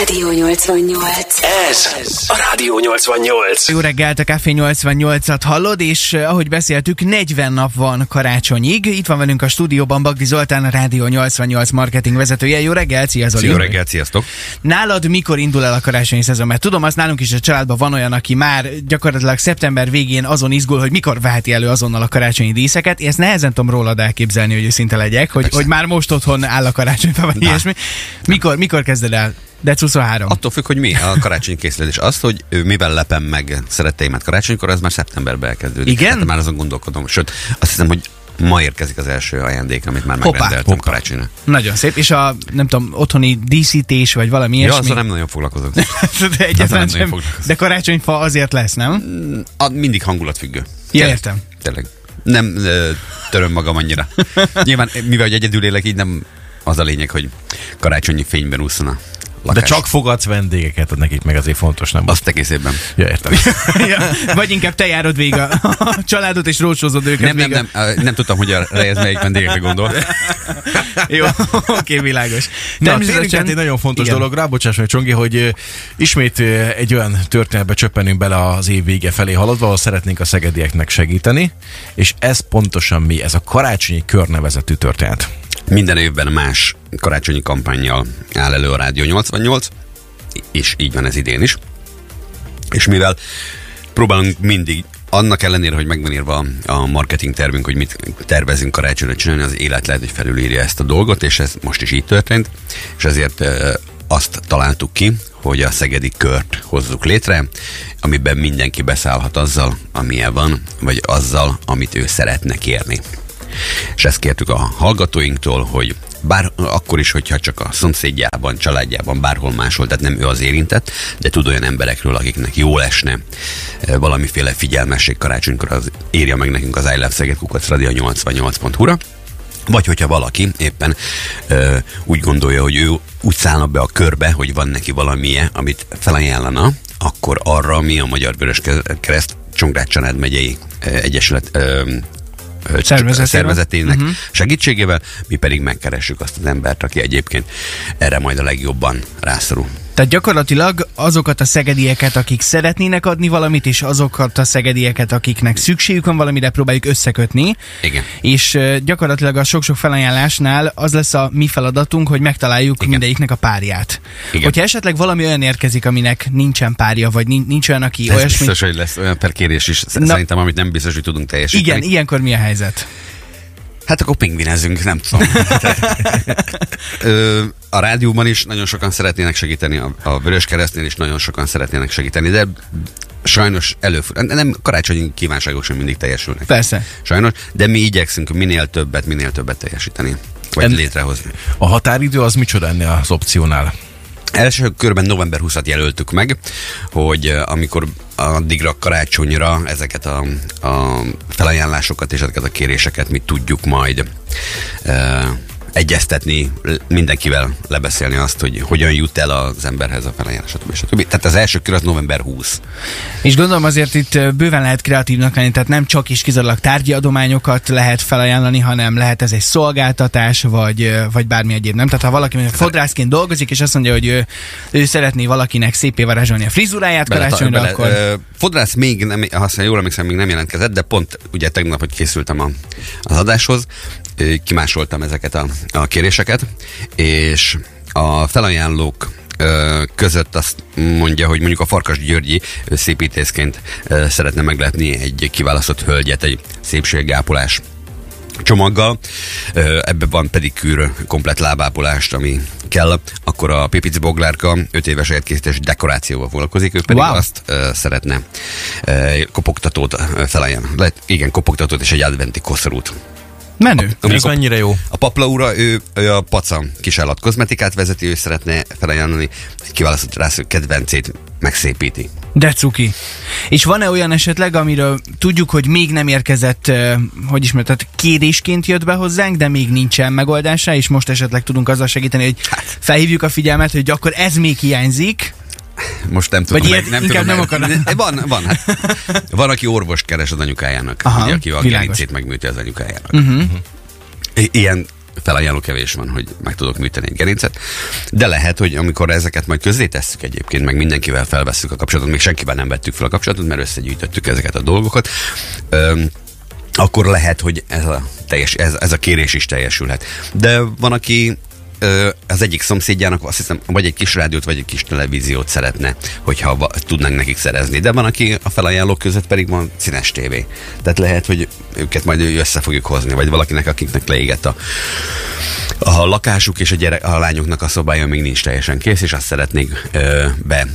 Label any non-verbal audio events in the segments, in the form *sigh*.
Rádió 88. Ez a Rádió 88. Jó reggelt, a Café 88-at hallod, és eh, ahogy beszéltük, 40 nap van karácsonyig. Itt van velünk a stúdióban Bagdi Zoltán, a Rádió 88 marketing vezetője. Jó reggelt, szia Zoli! Jó reggelt, sziasztok! Nálad mikor indul el a karácsonyi szezon? Mert tudom, azt nálunk is a családban van olyan, aki már gyakorlatilag szeptember végén azon izgul, hogy mikor veheti elő azonnal a karácsonyi díszeket. Én ezt nehezen tudom rólad elképzelni, hogy őszinte legyek, hogy, hogy már most otthon áll a karácsonyfa, vagy ilyesmi. Mikor, mikor kezded el? De 23. Attól függ, hogy mi a karácsonyi készlet, és azt, hogy mivel lepem meg szeretteimet karácsonykor, az már szeptemberben elkezdődik. Igen? Hát már azon gondolkodom. Sőt, azt hiszem, hogy ma érkezik az első ajándék, amit már Hoppá, megrendeltem hoppá. karácsonyra. Nagyon szép. És a, nem tudom, otthoni díszítés, vagy valami Ja, ilyesmi? azzal nem nagyon foglalkozok. *laughs* de nem sem. foglalkozom. De karácsonyfa azért lesz, nem? A, mindig hangulatfüggő. Ja, értem. Tényleg. Nem ö, töröm magam annyira. *laughs* Nyilván, mivel egyedül élek, így nem az a lényeg, hogy karácsonyi fényben úszon a De csak fogadsz vendégeket, nekik meg azért fontos, nem? Azt egész évben. Ja, értem. *laughs* ja, vagy inkább te járod végig a, családot, és rócsózod őket Nem, nem, nem, ö, nem tudtam, hogy a Reyes melyik vendégekre gondol. *laughs* Jó, oké, világos. Na, térjünk át egy nagyon fontos igen. dologra, bocsáss meg Csongi, hogy ismét egy olyan történetbe csöppenünk bele az év vége felé haladva, ahol szeretnénk a szegedieknek segíteni, és ez pontosan mi, ez a karácsonyi körnevezetű történet. Minden évben más karácsonyi kampányjal áll elő a Rádió 88, és így van ez idén is. És mivel próbálunk mindig, annak ellenére, hogy megvan írva a marketing tervünk, hogy mit tervezünk karácsonyra csinálni, az élet lehet, hogy felülírja ezt a dolgot, és ez most is így történt, és ezért azt találtuk ki, hogy a szegedi kört hozzuk létre, amiben mindenki beszállhat azzal, amilyen van, vagy azzal, amit ő szeretne kérni. És ezt kértük a hallgatóinktól, hogy bár akkor is, hogyha csak a szomszédjában, családjában, bárhol máshol, tehát nem ő az érintett, de tud olyan emberekről, akiknek jól esne eh, valamiféle figyelmesség karácsonykor, az írja meg nekünk az I Love Szeged kukac radio 88.hu-ra. Vagy hogyha valaki éppen ö, úgy gondolja, hogy ő úgy szállna be a körbe, hogy van neki valamilyen, amit felajánlana, akkor arra mi a Magyar Vörös Kereszt Csongrád Csanád megyei ö, Egyesület ö, Szervezetével. szervezetének uh-huh. segítségével, mi pedig megkeressük azt az embert, aki egyébként erre majd a legjobban rászorul. Tehát gyakorlatilag azokat a szegedieket, akik szeretnének adni valamit, és azokat a szegedieket, akiknek szükségük van valamire, próbáljuk összekötni. Igen. És gyakorlatilag a sok-sok felajánlásnál az lesz a mi feladatunk, hogy megtaláljuk Igen. mindegyiknek a párját. Igen. Hogyha esetleg valami olyan érkezik, aminek nincsen párja, vagy nin- nincs olyan, aki Ez olyasmi... biztos, hogy lesz olyan per kérés is, Na- szerintem, amit nem biztos, hogy tudunk teljesíteni. Igen, ilyenkor mi a helyzet? Hát akkor pingvinezünk, nem tudom. *laughs* Ö, a rádióban is nagyon sokan szeretnének segíteni, a, a Vörös Keresztnél is nagyon sokan szeretnének segíteni, de sajnos előfordul. Nem, karácsonyi kívánságok sem mindig teljesülnek. Persze. Sajnos, de mi igyekszünk minél többet, minél többet teljesíteni. Vagy En- létrehozni. A határidő az micsoda ennél az opciónál? Első körben november 20-at jelöltük meg, hogy amikor addigra karácsonyra ezeket a, a felajánlásokat és ezeket a kéréseket mi tudjuk majd egyeztetni, mindenkivel lebeszélni azt, hogy hogyan jut el az emberhez a felajánlás, stb. stb. Tehát az első kör az november 20. És gondolom azért itt bőven lehet kreatívnak lenni, tehát nem csak is kizárólag tárgyi adományokat lehet felajánlani, hanem lehet ez egy szolgáltatás, vagy, vagy bármi egyéb, nem? Tehát ha valaki mondjuk fodrászként dolgozik, és azt mondja, hogy ő, ő szeretné valakinek szépé varázsolni a frizuráját karácsonyra, akkor... ö, fodrász még nem, ha jól emlékszem, még nem jelentkezett, de pont ugye tegnap, hogy készültem a, az adáshoz, kimásoltam ezeket a, a kéréseket, és a felajánlók között azt mondja, hogy mondjuk a Farkas Györgyi szépítészként szeretne megletni egy kiválasztott hölgyet, egy szépségápolás csomaggal, ebbe van pedikűr, komplet lábápolást, ami kell, akkor a Pipic Boglárka 5 éves érkészítés dekorációval foglalkozik, ő pedig Wow. azt ö, szeretne ö, kopogtatót felajánlani. Igen, kopogtatót és egy adventi koszorút. Menő. Ami Ez a, mennyire jó? a paplaura, ő, ő a paca kisállat kozmetikát vezeti, ő szeretne felajánlani egy kiválasztott rásző kedvencét, megszépíti. De cuki. És van-e olyan esetleg, amiről tudjuk, hogy még nem érkezett, hogy is mondtad, kérésként jött be hozzánk, de még nincsen megoldása, és most esetleg tudunk azzal segíteni, hogy felhívjuk a figyelmet, hogy akkor ez még hiányzik, Most nem tudom. Vagy ilyet nem tudom, nem akarod? Van, van. Hát, van, aki orvost keres az anyukájának, Aha, ugye, aki a gerincét megműti az anyukájának. Uh-huh. I- ilyen felajánló kevés van, hogy meg tudok műteni egy gerincet. De lehet, hogy amikor ezeket majd közzé tesszük egyébként, meg mindenkivel felvesszük a kapcsolatot, még senkivel nem vettük fel a kapcsolatot, mert összegyűjtöttük ezeket a dolgokat, öm, akkor lehet, hogy ez a, teljes, ez, ez a kérés is teljesülhet. De van, aki az egyik szomszédjának azt hiszem, vagy egy kis rádiót, vagy egy kis televíziót szeretne, hogyha tudnánk nekik szerezni. De van, aki a felajánlók között pedig van színes tévé. Tehát lehet, hogy őket majd össze fogjuk hozni, vagy valakinek, akiknek leégett a, a lakásuk, és a, gyere, a lányoknak a szobája még nincs teljesen kész, és azt szeretnék ö, be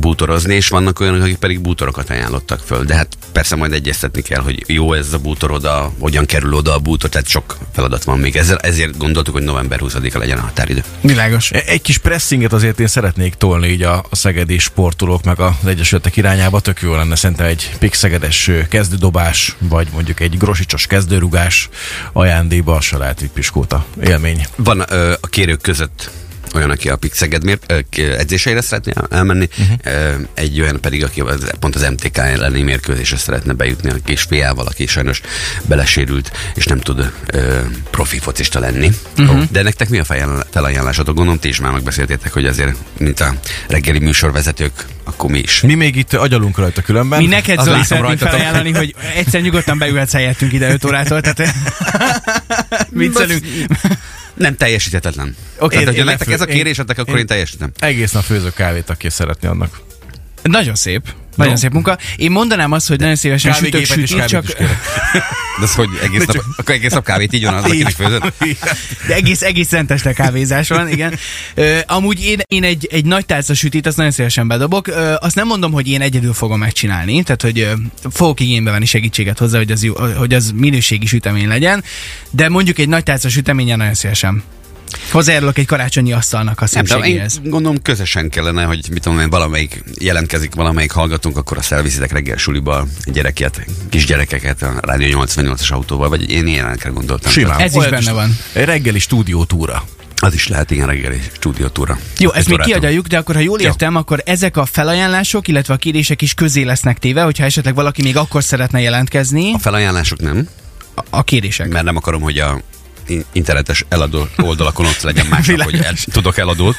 bútorozni, és vannak olyanok, akik pedig bútorokat ajánlottak föl. De hát persze majd egyeztetni kell, hogy jó ez a bútor oda, hogyan kerül oda a bútor, tehát sok feladat van még. Ezzel, ezért gondoltuk, hogy november 20-a legyen a határidő. Világos. E- Egy kis pressinget azért én szeretnék tolni így a, a szegedi sportolók meg az Egyesületek irányába. Tök jó lenne szerintem egy pixegedes kezdődobás, vagy mondjuk egy grosicsos kezdőrugás ajándékba, se lehet egy piskóta élmény. Van ö, a kérők között olyan, aki a Pixeged mért, ö, k- edzéseire szeretné elmenni, uh-huh. egy olyan pedig, aki pont az MTK elleni mérkőzésre szeretne bejutni a kis fiával, aki sajnos belesérült, és nem tud ö, profi focista lenni. Uh-huh. De nektek mi a felajánlásatok? Gondolom, ti is már megbeszéltétek, hogy azért, mint a reggeli műsorvezetők, akkor mi is. Mi még itt agyalunk rajta különben. Mi neked, Az Zoli, szeretnénk felajánlani, hogy egyszer nyugodtan beülhetsz helyettünk ide 5 órától, tehát *laughs* viccelünk. Nem teljesíthetetlen. Oké, Okay, én ha nektek ez a kérésetek, akkor én- én teljesítem. Egész nap főzök kávét, aki szeretni annak. Nagyon szép. Nagyon No. szép munka. Én mondanám azt, hogy nagyon szívesen sütök sütni, csak is. *laughs* De az, hogy egész nap, akkor egész nap kávét így van az, akinek főzött. *laughs* De egész, egész szenteste kávézás van, igen. Ö, amúgy én, én egy, egy nagy tálca sütit, azt nagyon szívesen bedobok. Ö, azt nem mondom, hogy én egyedül fogom megcsinálni, tehát hogy ö, fogok igénybe venni segítséget hozzá, hogy az, jó, hogy az minőségi sütemény legyen, de mondjuk egy nagy tálca süteményen nagyon szívesen. Hozzájárulok egy karácsonyi asztalnak a de én szépségéhez. gondolom közösen kellene, hogy mit tudom én, valamelyik jelentkezik, valamelyik hallgatunk, akkor azt elviszitek reggel suliba gyereket, kisgyerekeket a Rádió 88-as autóval, vagy én ilyenekre gondoltam. Simán. Ez is benne van. Egy reggeli stúdiótúra. Az is lehet, igen, reggeli stúdiótúra. Jó, ezt még Órától. kiadjuk, de akkor ha jól Jó. értem, akkor ezek a felajánlások, illetve a kérések is közé lesznek téve, hogyha esetleg valaki még akkor szeretne jelentkezni, A felajánlások nem, a, a kérések. mert nem akarom, hogy a internetes eladó oldalakon ott legyen másnap, hogy el, tudok eladót.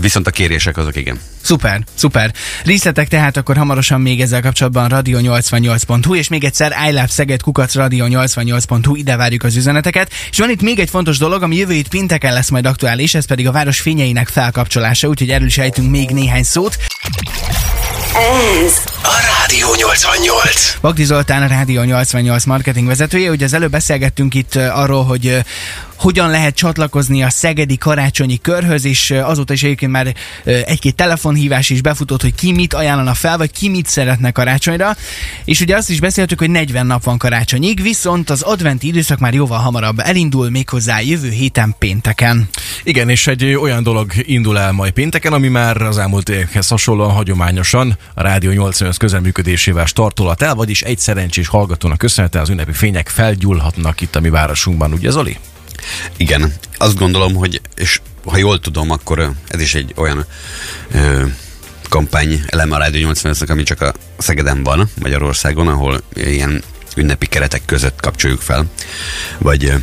Viszont a kérések azok igen. Szuper, szuper. Részletek tehát akkor hamarosan még ezzel kapcsolatban radio88.hu, és még egyszer iLab Szeged kukac radio88.hu, ide várjuk az üzeneteket. És van itt még egy fontos dolog, ami jövő hét pénteken lesz majd aktuális, ez pedig a város fényeinek felkapcsolása, úgyhogy erről is ejtünk még néhány szót. Ez a Rádió 88. Bagdi Zoltán, a Rádió 88 marketing vezetője. Ugye az előbb beszélgettünk itt arról, hogy hogyan lehet csatlakozni a szegedi karácsonyi körhöz, és azóta is egyébként már egy-két telefonhívás is befutott, hogy ki mit ajánlana fel, vagy ki mit szeretne karácsonyra. És ugye azt is beszéltük, hogy 40 nap van karácsonyig, viszont az adventi időszak már jóval hamarabb elindul, méghozzá jövő héten pénteken. Igen, és egy olyan dolog indul el majd pénteken, ami már az elmúlt évekhez hasonlóan hagyományosan a Rádió 88 közelműködésével startolat el, vagyis egy szerencsés hallgatónak köszönhetően az ünnepi fények felgyullhatnak itt a mi városunkban, ugye Zoli? Igen, azt gondolom, hogy, és ha jól tudom, akkor ez is egy olyan ö, kampány eleme a Rádió 88 ami csak a Szegeden van, Magyarországon, ahol ilyen ünnepi keretek között kapcsoljuk fel, vagy ö,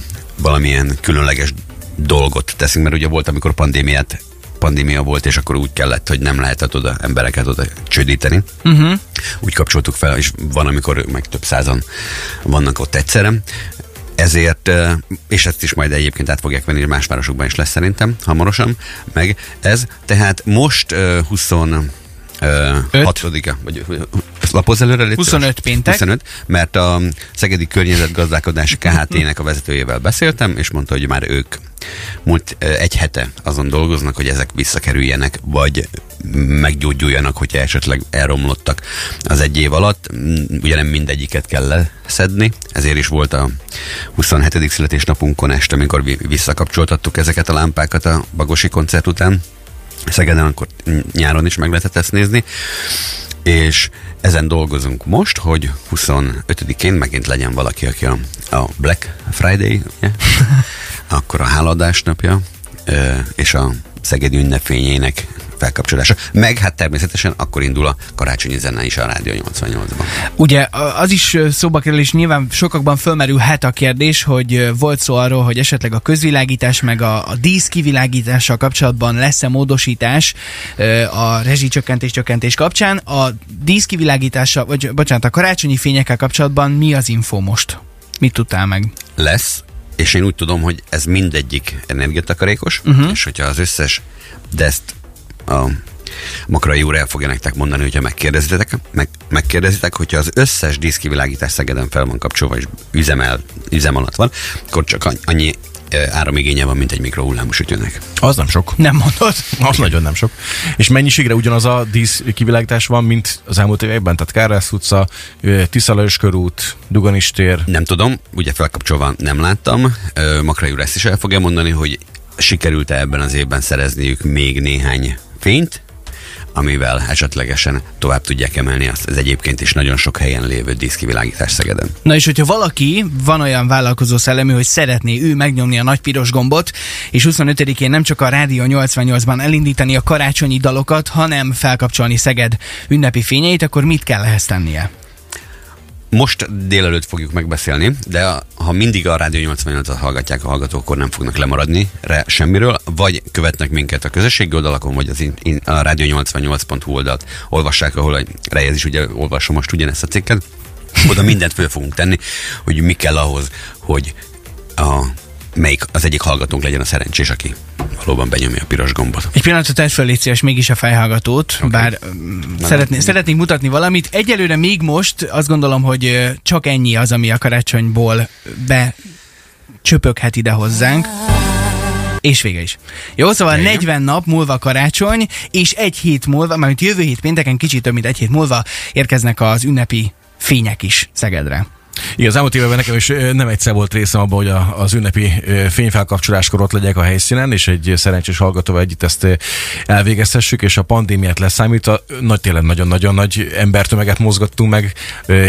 valamilyen különleges dolgot teszünk, mert ugye volt, amikor pandémiát pandémia volt, és akkor úgy kellett, hogy nem lehetett oda embereket oda csődíteni. Uh-huh. Úgy kapcsoltuk fel, és van, amikor meg több százan vannak ott egyszerre. Ezért, és ezt is majd egyébként át fogják venni, más városokban is lesz szerintem, hamarosan, meg ez. Tehát most uh, 20 Öt. 6-a, vagy ö, lapozz előre, légy 25 szíves. péntek. 25, mert a Szegedi Környezetgazdálkodási KHT-nek a vezetőjével beszéltem, és mondta, hogy már ők múlt egy hete azon dolgoznak, hogy ezek visszakerüljenek, vagy meggyógyuljanak, hogyha esetleg elromlottak az egy év alatt. Mm, Ugye nem mindegyiket kell leszedni, ezért is volt a 27. születésnapunkon este, amikor vi- visszakapcsoltattuk ezeket a lámpákat a Bagosi koncert után. Szegeden akkor nyáron is meg lehetett ezt nézni, és ezen dolgozunk most, hogy 25-én megint legyen valaki, aki a, a Black Friday, ugye? *laughs* akkor a háladás napja, és a Szegedi ünnepfényének felkapcsolása. Meg hát természetesen akkor indul a karácsonyi zene is a Rádió 88-ban. Ugye az is szóba kerül, és nyilván sokakban fölmerülhet a kérdés, hogy volt szó arról, hogy esetleg a közvilágítás meg a, a dísz kivilágítással kapcsolatban lesz-e módosítás a rezsicsökkentés csökkentés kapcsán. A dísz kivilágítással, vagy bocsánat, a karácsonyi fényekkel kapcsolatban mi az info most? Mit tudtál meg? lesz, és én úgy tudom, hogy ez mindegyik energiatakarékos, uh-huh. és hogyha az összes, de ezt a Makrai úr el fogja nektek mondani, hogyha megkérdezitek, meg, megkérdezitek, hogyha az összes díszkivilágítás Szegeden fel van kapcsolva, és üzemel, üzem alatt van, akkor csak annyi- áramigénye van, mint egy mikrohullámos ütőnek. Az nem sok. Nem mondod? Az nagyon nem sok. És mennyiségre ugyanaz a dísz kivilágítás van, mint az elmúlt években? Tehát Kárlász utca, Tiszalajos körút, Duganis tér. Nem tudom, ugye felkapcsolva nem láttam. Makrai úr ezt is el fogja mondani, hogy sikerült-e ebben az évben szerezniük még néhány fényt, amivel esetlegesen tovább tudják emelni azt az egyébként is nagyon sok helyen lévő díszkivilágítás Szegeden. Na és hogyha valaki van olyan vállalkozó szellemű, hogy szeretné ő megnyomni a nagy piros gombot, és 25-én nem csak a Rádió 88-ban elindítani a karácsonyi dalokat, hanem felkapcsolni Szeged ünnepi fényeit, akkor mit kell ehhez tennie? Most délelőtt fogjuk megbeszélni, de ha mindig a Rádió 88-at hallgatják a hallgatók, akkor nem fognak lemaradni re semmiről, vagy követnek minket a közösségi oldalakon, vagy az in, in, a rádió88.hu oldalt olvassák, ahol a Rejez is ugye olvassa most ugyanezt a cikket. Oda mindent föl fogunk tenni, hogy mi kell ahhoz, hogy a, melyik az egyik hallgatónk legyen a szerencsés, aki valóban benyomja a piros gombot. Egy pillanatot tedd föl, légy szíves, mégis a fejhallgatót, okay. bár mm, szeretné, szeretnék mutatni valamit. Egyelőre még most azt gondolom, hogy csak ennyi az, ami a karácsonyból be csöpöghet ide hozzánk. És vége is. Jó, szóval Igen. 40 nap múlva karácsony, és egy hét múlva, mert jövő hét pénteken kicsit több mint egy hét múlva érkeznek az ünnepi fények is Szegedre. Igen, az elmúlt években nekem is nem egyszer volt részem abban, hogy a, az ünnepi fényfelkapcsoláskor ott legyek a helyszínen, és egy szerencsés hallgatóval együtt ezt elvégezhessük, és a pandémiát leszámítva nagy tényleg nagyon-nagyon nagy embertömeget mozgattunk meg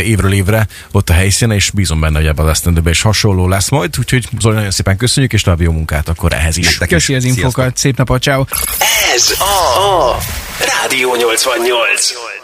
évről évre ott a helyszínen, és bízom benne, hogy ebben az esztendőben is hasonló lesz majd, úgyhogy Zoli, nagyon szépen köszönjük, és további jó munkát akkor ehhez is. Köszi az Sziasztok. infokat, szép napot, ciao. Ez a, a Rádió 88.